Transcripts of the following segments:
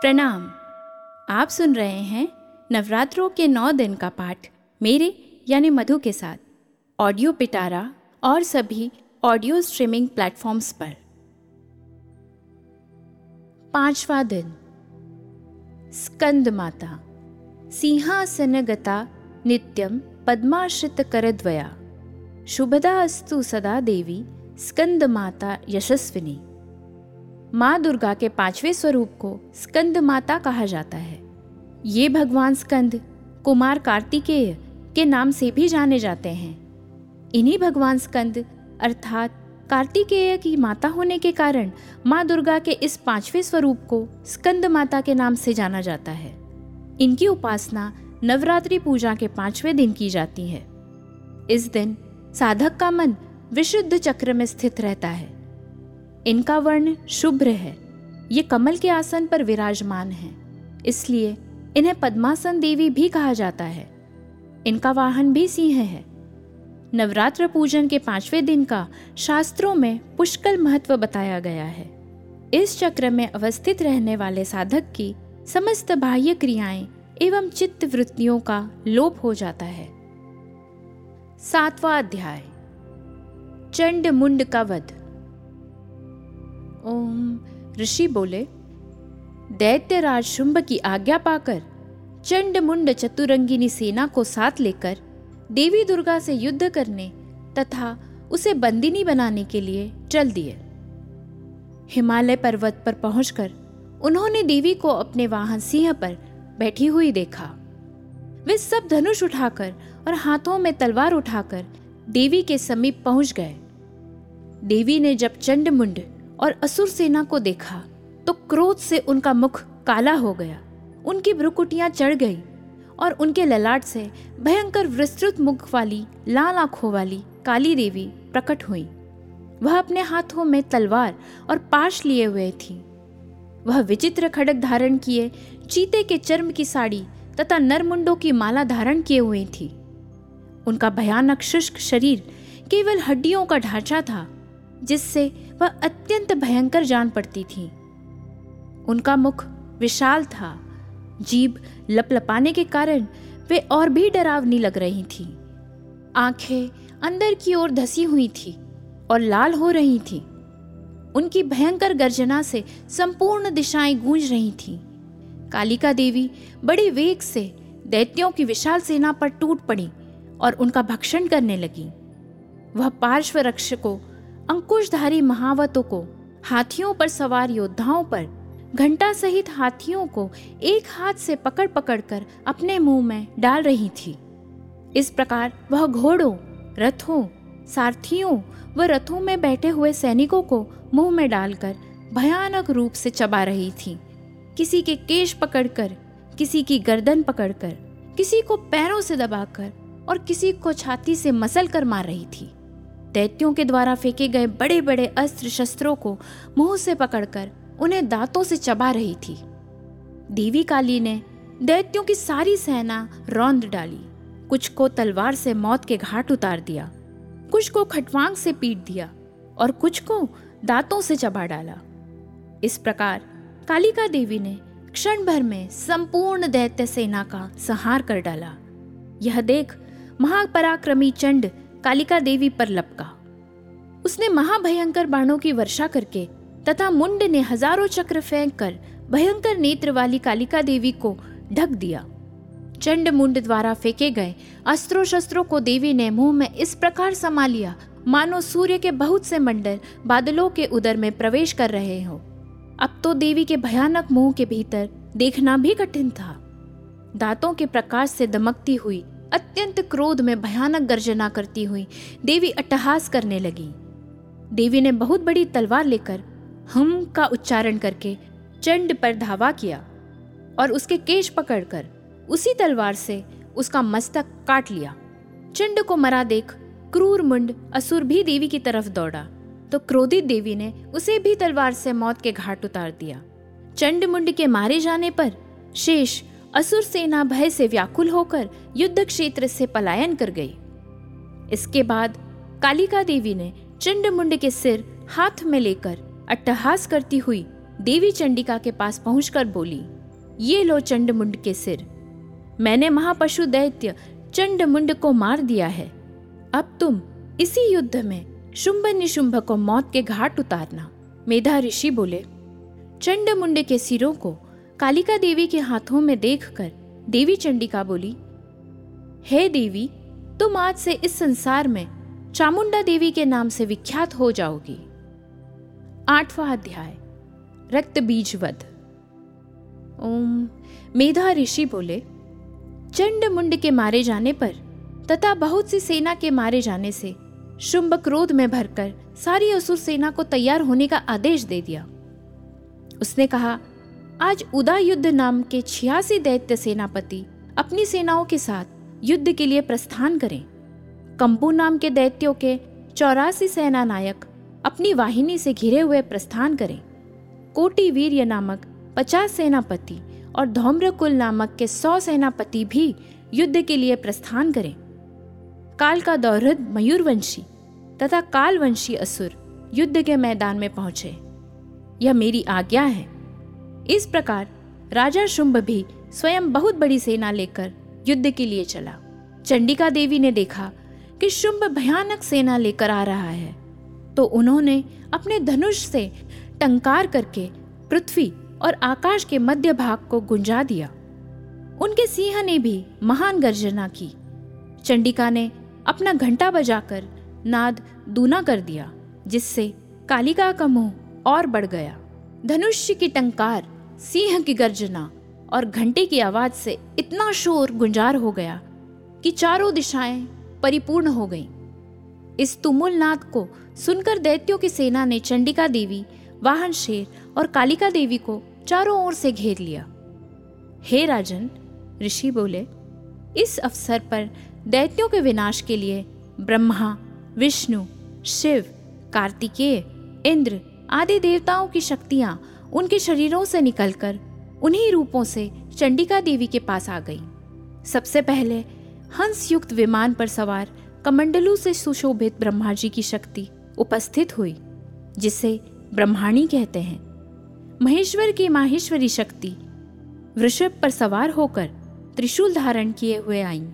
प्रणाम। आप सुन रहे हैं नवरात्रों के नौ दिन का पाठ मेरे यानी मधु के साथ। ऑडियो पिटारा और सभी ऑडियो स्ट्रीमिंग प्लेटफॉर्म्स पर। पांचवा दिन। स्कंद माता। सिंहासनगता नित्यम पद्माश्रित करद्वया। शुभदा अस्तु सदा देवी, स्कंद माता यशस्विनी। माँ दुर्गा के पाँचवें स्वरूप को स्कंद माता कहा जाता है। ये भगवान स्कंद, कुमार कार्तिकेय के नाम से भी जाने जाते हैं। इन्हीं भगवान स्कंद, अर्थात कार्तिकेय की माता होने के कारण माँ दुर्गा के इस पाँचवें स्वरूप को स्कंद माता के नाम से जाना जाता है। इनकी उपासना नवरात्रि पूजा के पाँचवें दिन की जाती है। इस दिन साधक का मन विशुद्ध चक्र में स्थित रहता है। इनका वर्ण शुभ्र है। ये कमल के आसन पर विराजमान है। इसलिए इन्हें पद्मासन देवी भी कहा जाता है। इनका वाहन भी सिंह है। नवरात्र पूजन के पाँचवें दिन का शास्त्रों में पुष्कल महत्व बताया गया है। इस चक्र में अवस्थित रहने वाले साधक की समस्त बाह्य क्रियाएँ एवं चित्त वृत्तियों का लोप हो जाता है। सातवां अध्याय। चंड मुंड का वध। ओम। ऋषि बोले दैत्यराज शुंभ की आज्ञा पाकर, चंड मुंड चतुरंगिनी सेना को साथ लेकर, देवी दुर्गा से युद्ध करने तथा उसे बंदिनी बनाने के लिए चल दिए। हिमालय पर्वत पर पहुंचकर उन्होंने देवी को अपने वाहन सिंह पर बैठी हुई देखा। वे सब धनुष उठाकर और हाथों में तलवार उठाकर देवी के समीप पहुँच गए। देवी ने जब चंड मुंड और असुर सेना को देखा तो क्रोध से उनका मुख काला हो गया। उनकी भ्रुकुटियाँ चढ़ गई और उनके ललाट से भयंकर विस्तृत मुख वाली, लाल आँखों वाली, काली देवी प्रकट हुई। वह अपने हाथों में तलवार और पाश लिए हुए थी। वह विचित्र खड़क धारण किए, चीते के चर्म की साड़ी तथा नरमुंडों की माला धारण किए हुए थी। उनका भयानक शुष्क शरीर केवल हड्डियों का ढांचा था, जिससे वह अत्यंत भयंकर जान पड़ती थी। उनका मुख विशाल था। जीभ लपलपाने के कारण वे और भी डरावनी लग रही थी। आँखें अंदर की ओर धसी हुई थी और लाल हो रही थी। उनकी भयंकर गर्जना से संपूर्ण दिशाएँ गूंज रही थीं। कालिका देवी बड़े वेग से दैत्यों की विशाल सेना पर टूट पड़ी और उनका भक्षण करने लगी। वह पार्श्व रक्षकों अंकुशधारी महावतों को, हाथियों पर सवार योद्धाओं पर, घंटा सहित हाथियों को एक हाथ से पकड़ पकड़ कर अपने मुँह में डाल रही थी। इस प्रकार वह घोड़ों, रथों, सारथियों व रथों में बैठे हुए सैनिकों को मुँह में डालकर भयानक रूप से चबा रही थी। किसी के केश पकड़कर, किसी की गर्दन पकड़कर, किसी को पैरों से दबाकर और किसी को छाती से मसल कर मार रही थी। दैत्यों के द्वारा फेंके गए बड़े बड़े अस्त्र शस्त्रों को मुँह से पकड़कर उन्हें दांतों से चबा रही थी। देवी काली ने दैत्यों की सारी सेना रौंद डाली। कुछ को तलवार से मौत के घाट उतार दिया, कुछ को खटवांग से पीट दिया और कुछ को दांतों से चबा डाला। इस प्रकार कालिका देवी ने क्षण भर में संपूर्ण दैत्य सेना का संहार कर डाला। यह देख महापराक्रमी चंड कालिका देवी पर लपका। उसने महाभयंकर बाणों की वर्षा करके तथा मुंड ने हज़ारों चक्र फेंक कर भयंकर नेत्र वाली कालिका देवी को ढक दिया। चंड मुंड द्वारा फेंके गए अस्त्रों शस्त्रों को देवी ने मुँह में इस प्रकार समा लिया, मानो सूर्य के बहुत से मंडल बादलों के उदर में प्रवेश कर रहे हो। अब तो देवी के भयानक मुँह के भीतर देखना भी कठिन था। दांतों के प्रकाश से दमकती हुई अत्यंत क्रोध में भयानक गर्जना करती हुई देवी अट्टहास करने लगी। देवी ने बहुत बड़ी तलवार लेकर हम का उच्चारण करके चंड पर धावा किया और उसके केश पकड़कर उसी तलवार से उसका मस्तक काट लिया। चंड को मरा देख क्रूर मुंड असुर भी देवी की तरफ़ दौड़ा तो क्रोधित देवी ने उसे भी तलवार से मौत के घाट उतार दिया। चंड मुंड के मारे जाने पर शेष असुर सेना भय से व्याकुल होकर युद्ध क्षेत्र से पलायन कर गई। इसके बाद कालिका देवी ने चंड मुंड के सिर हाथ में लेकर अट्टहास करती हुई देवी चंडिका के पास पहुंचकर बोली, ये लो चंडमुंड के सिर। मैंने महापशु दैत्य चंडमुंड को मार दिया है। अब तुम इसी युद्ध में शुंभ निशुंभ को मौत के घाट उतारना। मेधा ऋषि बोले, चंड मुंड के सिरों को कालिका देवी के हाथों में देखकर देवी चंडिका बोली, हे देवी, तुम आज से इस संसार में चामुंडा देवी के नाम से विख्यात हो जाओगी। आठवां अध्याय, रक्त बीज वध। ओम, मेधा ऋषि बोले, चंड मुंड के मारे जाने पर तथा बहुत सी सेना के मारे जाने से शुंभ क्रोध में भरकर सारी असुर सेना को तैयार होने का आदेश दे दिया। उसने कहा आज उदा युद्ध नाम के छियासी दैत्य सेनापति अपनी सेनाओं के साथ युद्ध के लिए प्रस्थान करें। कंपू नाम के दैत्यों के चौरासी सेना नायक अपनी वाहिनी से घिरे हुए प्रस्थान करें। कोटि वीर्य नामक पचास सेनापति और धौम्रकुल नामक के सौ सेनापति भी युद्ध के लिए प्रस्थान करें। काल का दौरद मयूरवंशी तथा कालवंशी असुर युद्ध के मैदान में पहुँचे। यह मेरी आज्ञा है। इस प्रकार राजा शुंभ भी स्वयं बहुत बड़ी सेना लेकर युद्ध के लिए चला। चंडिका देवी ने देखा कि शुंभ भयानक सेना लेकर आ रहा है तो उन्होंने अपने धनुष से टंकार करके पृथ्वी और आकाश के मध्य भाग को गुंजा दिया। उनके सिंह ने भी महान गर्जना की। चंडिका ने अपना घंटा बजाकर नाद दूना कर दिया, जिससे कालिका का मुँह और बढ़ गया। धनुष्य की टंकार सिंह की गर्जना और घंटे की आवाज़ से इतना शोर गुंजार हो गया कि चारों दिशाएँ परिपूर्ण हो गई। इस तुमुल नाद को सुनकर दैत्यों की सेना ने चंडिका देवी, वाहन शेर और कालिका देवी को चारों ओर से घेर लिया। हे राजन, ऋषि बोले, इस अवसर पर दैत्यों के विनाश के लिए ब्रह्मा, विष्णु, शिव, कार्तिकेय, इंद्र आदि देवताओं की शक्तियाँ उनके शरीरों से निकलकर, उन्हीं रूपों से चंडिका देवी के पास आ गई। सबसे पहले हंस युक्त विमान पर सवार कमंडलू से सुशोभित ब्रह्मा जी की शक्ति उपस्थित हुई, जिसे ब्रह्माणी कहते हैं। महेश्वर की माहेश्वरी शक्ति वृषभ पर सवार होकर त्रिशूल धारण किए हुए आई।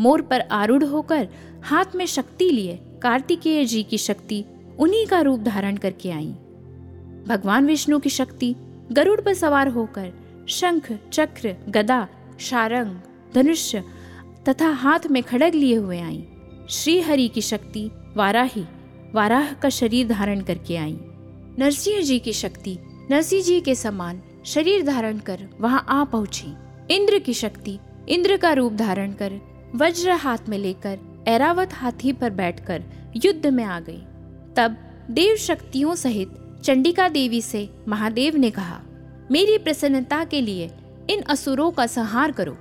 मोर पर आरूढ़ होकर हाथ में शक्ति लिए कार्तिकेय जी की शक्ति उन्हीं का रूप धारण करके आई। भगवान विष्णु की शक्ति, गरुड़ पर सवार होकर, शंख, चक्र, गदा, शारंग धनुष्य तथा हाथ में खड़ग लिए हुए आई। श्री हरि की शक्ति वाराही, वाराह का शरीर धारण करके आई। नरसिंह जी की शक्ति, नरसिंह जी के समान शरीर धारण कर वहाँ आ पहुँची। इंद्र की शक्ति, इंद्र का रूप धारण कर वज्र हाथ में लेकर, ऐरावत हाथी पर बैठकर युद्ध में आ गई। तब देव शक्तियों सहित चंडिका देवी से महादेव ने कहा, मेरी प्रसन्नता के लिए इन असुरों का संहार करो।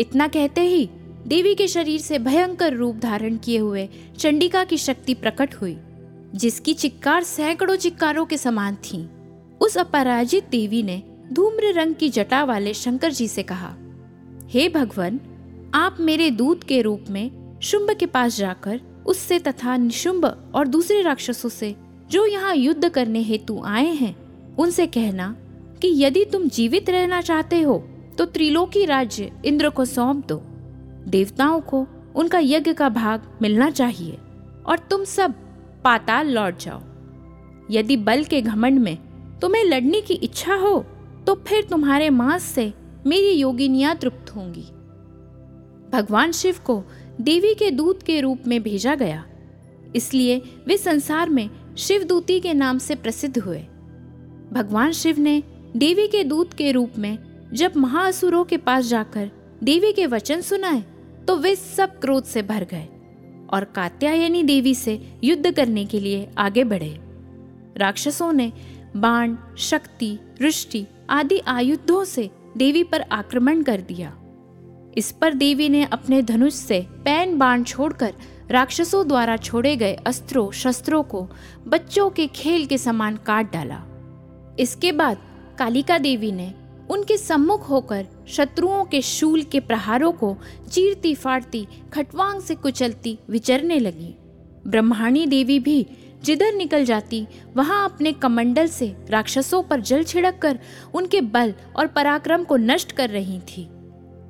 इतना कहते ही देवी के शरीर से भयंकर रूप धारण किए हुए चंडिका की शक्ति प्रकट हुई, जिसकी चिक्कार सैकड़ों चिक्कारों के समान थी। उस अपराजित देवी ने धूम्र रंग की जटा वाले शंकर जी से कहा, हे भगवान, आप मेरे दूत के रूप में शुंभ के पास जाकर उससे तथा निशुंभ और दूसरे राक्षसों से जो यहाँ युद्ध करने हेतु आए हैं, उनसे कहना कि यदि तुम जीवित रहना चाहते हो तो त्रिलोकी राज्य इंद्र को सौंप दो। देवताओं को उनका यज्ञ का भाग मिलना चाहिए और तुम सब पाताल लौट जाओ। यदि बल के घमंड में तुम्हें लड़ने की इच्छा हो तो फिर तुम्हारे मांस से मेरी योगिनियाँ तृप्त होंगी। भगवान शिव को देवी के दूत के रूप में भेजा गया। इसलिए वे संसार में शिवदूती के नाम से प्रसिद्ध हुए। भगवान शिव ने देवी के दूत के रूप में जब महाअसुरों के पास जाकर देवी के वचन सुनाए तो वे सब क्रोध से भर गए और कात्यायनी देवी से युद्ध करने के लिए आगे बढ़े। राक्षसों ने बाण, शक्ति वृष्टि आदि आयुधों से देवी पर आक्रमण कर दिया। इस पर देवी ने अपने धनुष से पैन बाण छोड़कर राक्षसों द्वारा छोड़े गए अस्त्रों, शस्त्रों को बच्चों के खेल के समान काट डाला। इसके बाद कालिका देवी ने उनके सम्मुख होकर शत्रुओं के शूल के प्रहारों को चीरती फाड़ती खटवांग से कुचलती, विचरने लगी। ब्रह्माणी देवी भी जिधर निकल जाती, वहाँ अपने कमंडल से राक्षसों पर जल छिड़क कर उनके बल और पराक्रम को नष्ट कर रही थी।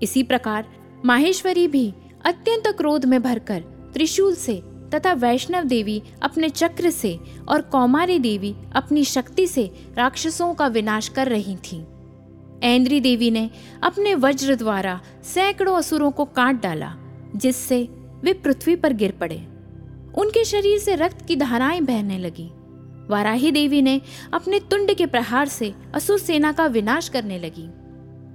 इसी प्रकार माहेश्वरी भी अत्यंत क्रोध में भरकर त्रिशूल से तथा वैष्णव देवी अपने चक्र से और कौमारी देवी अपनी शक्ति से राक्षसों का विनाश कर रही थी। ऐन्द्री देवी ने अपने वज्र द्वारा सैकड़ों असुरों को काट डाला, जिससे वे पृथ्वी पर गिर पड़े। उनके शरीर से रक्त की धाराएँ बहने लगी। वाराही देवी ने अपने तुंड के प्रहार से असुर सेना का विनाश करने लगी।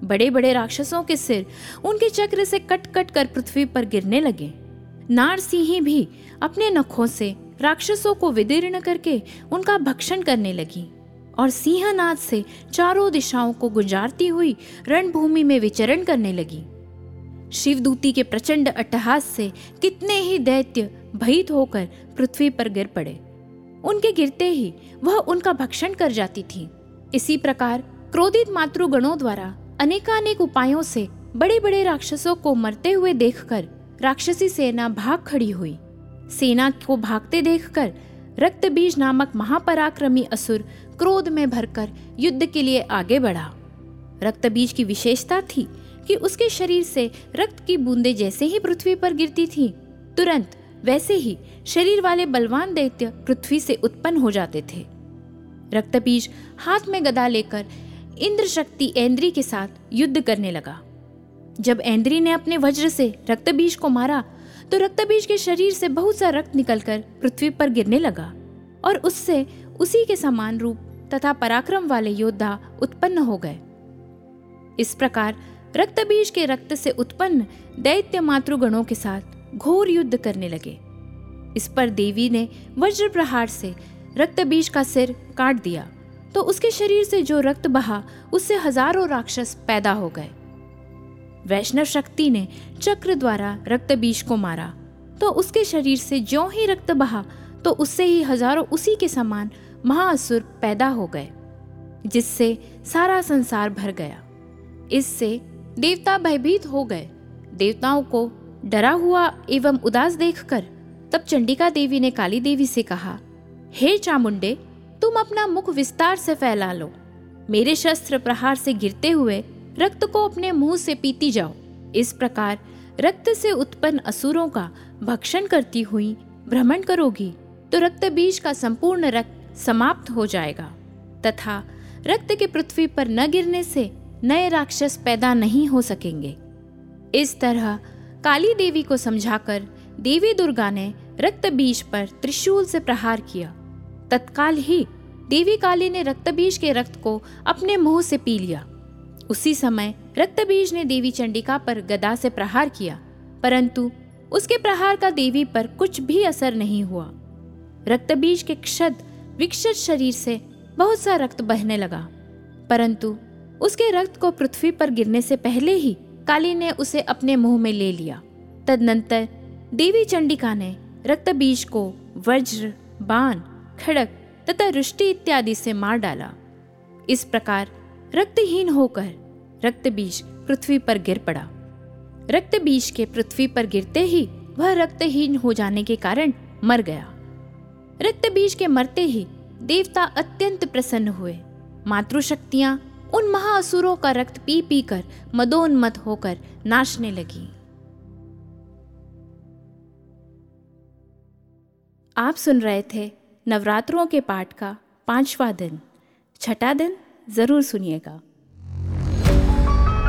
बड़े बड़े राक्षसों के सिर उनके चक्र से कट कट कर पृथ्वी पर गिरने लगे। नारसिंही भी अपने नखों से राक्षसों को विदीर्ण करके उनका भक्षण करने लगी और सिंहनाद से चारों दिशाओं को गुजारती हुई रणभूमि में विचरण करने लगी। शिवदूती के प्रचंड अट्टहास से कितने ही दैत्य भयित होकर पृथ्वी पर गिर पड़े। उनके गिरते ही वह उनका भक्षण कर जाती थी। इसी प्रकार क्रोधित मातृगणों द्वारा अनेकानेक उपायों से बड़े बड़े राक्षसों को मरते हुए देखकर राक्षसी सेना भाग खड़ी हुई। सेना को भागते देखकर रक्त बीज नामक महापराक्रमी असुर क्रोध में भरकर युद्ध के लिए आगे बढ़ा। रक्त बीज की विशेषता थी कि उसके शरीर से रक्त की बूंदें जैसे ही पृथ्वी पर गिरती थी, तुरंत वैसे ही शरीर वाले बलवान दैत्य पृथ्वी से उत्पन्न हो जाते थे। रक्तबीज हाथ में गदा लेकर इंद्र शक्ति ऐन्द्री के साथ युद्ध करने लगा। जब ऐन्द्री ने अपने वज्र से रक्तबीज को मारा तो रक्तबीज के शरीर से बहुत सा रक्त निकलकर पृथ्वी पर गिरने लगा और उससे उसी के समान रूप तथा पराक्रम वाले योद्धा उत्पन्न हो गए। इस प्रकार रक्तबीज के रक्त से उत्पन्न दैत्य मातृगणों के साथ घोर युद्ध करने लगे। इस पर देवी ने वज्र प्रहार से रक्तबीज का सिर काट दिया तो उसके शरीर से जो रक्त बहा, उससे हज़ारों राक्षस पैदा हो गए। वैष्णव शक्ति ने चक्र द्वारा रक्त बीज को मारा। तो उसके शरीर से ज्यो ही रक्त बहा तो उससे ही हज़ारों उसी के समान महाअसुर पैदा हो गए, जिससे सारा संसार भर गया। इससे देवता भयभीत हो गए। देवताओं को डरा हुआ एवं उदास देखकर तब चंडिका देवी ने काली देवी से कहा, हे चामुंडे, तुम अपना मुख विस्तार से फैला लो। मेरे शस्त्र प्रहार से गिरते हुए रक्त को अपने मुँह से पीती जाओ। इस प्रकार रक्त से उत्पन्न असुरों का भक्षण करती हुई भ्रमण करोगी तो रक्त बीज का संपूर्ण रक्त समाप्त हो जाएगा। तथा रक्त के पृथ्वी पर न गिरने से नए राक्षस पैदा नहीं हो सकेंगे। इस तरह काली देवी को समझाकर देवी दुर्गा ने रक्त बीज पर त्रिशूल से प्रहार किया। तत्काल ही देवी काली ने रक्त बीज के रक्त को अपने मुँह से पी लिया। उसी समय रक्तबीज ने देवी चंडिका पर गदा से प्रहार किया, परंतु उसके प्रहार का देवी पर कुछ भी असर नहीं हुआ। रक्तबीज के क्षद विक्षत शरीर से बहुत सा रक्त बहने लगा, परंतु उसके रक्त को पृथ्वी पर गिरने से पहले ही काली ने उसे अपने मुँह में ले लिया। तदनंतर देवी चंडिका ने रक्त बीज को वज्र, बाण, खड़क तथा रुष्टि इत्यादि से मार डाला। इस प्रकार रक्तहीन होकर रक्त बीज पृथ्वी पर गिर पड़ा। रक्त बीज के पृथ्वी पर गिरते ही वह रक्तहीन हो जाने के कारण मर गया। रक्त बीज के मरते ही देवता अत्यंत प्रसन्न हुए। मातृशक्तियाँ उन महाअसुरों का रक्त पी पी कर मदोन्मत होकर नाचने लगी। आप सुन रहे थे नवरात्रों के पाठ का पांचवा दिन। छठा दिन ज़रूर सुनिएगा।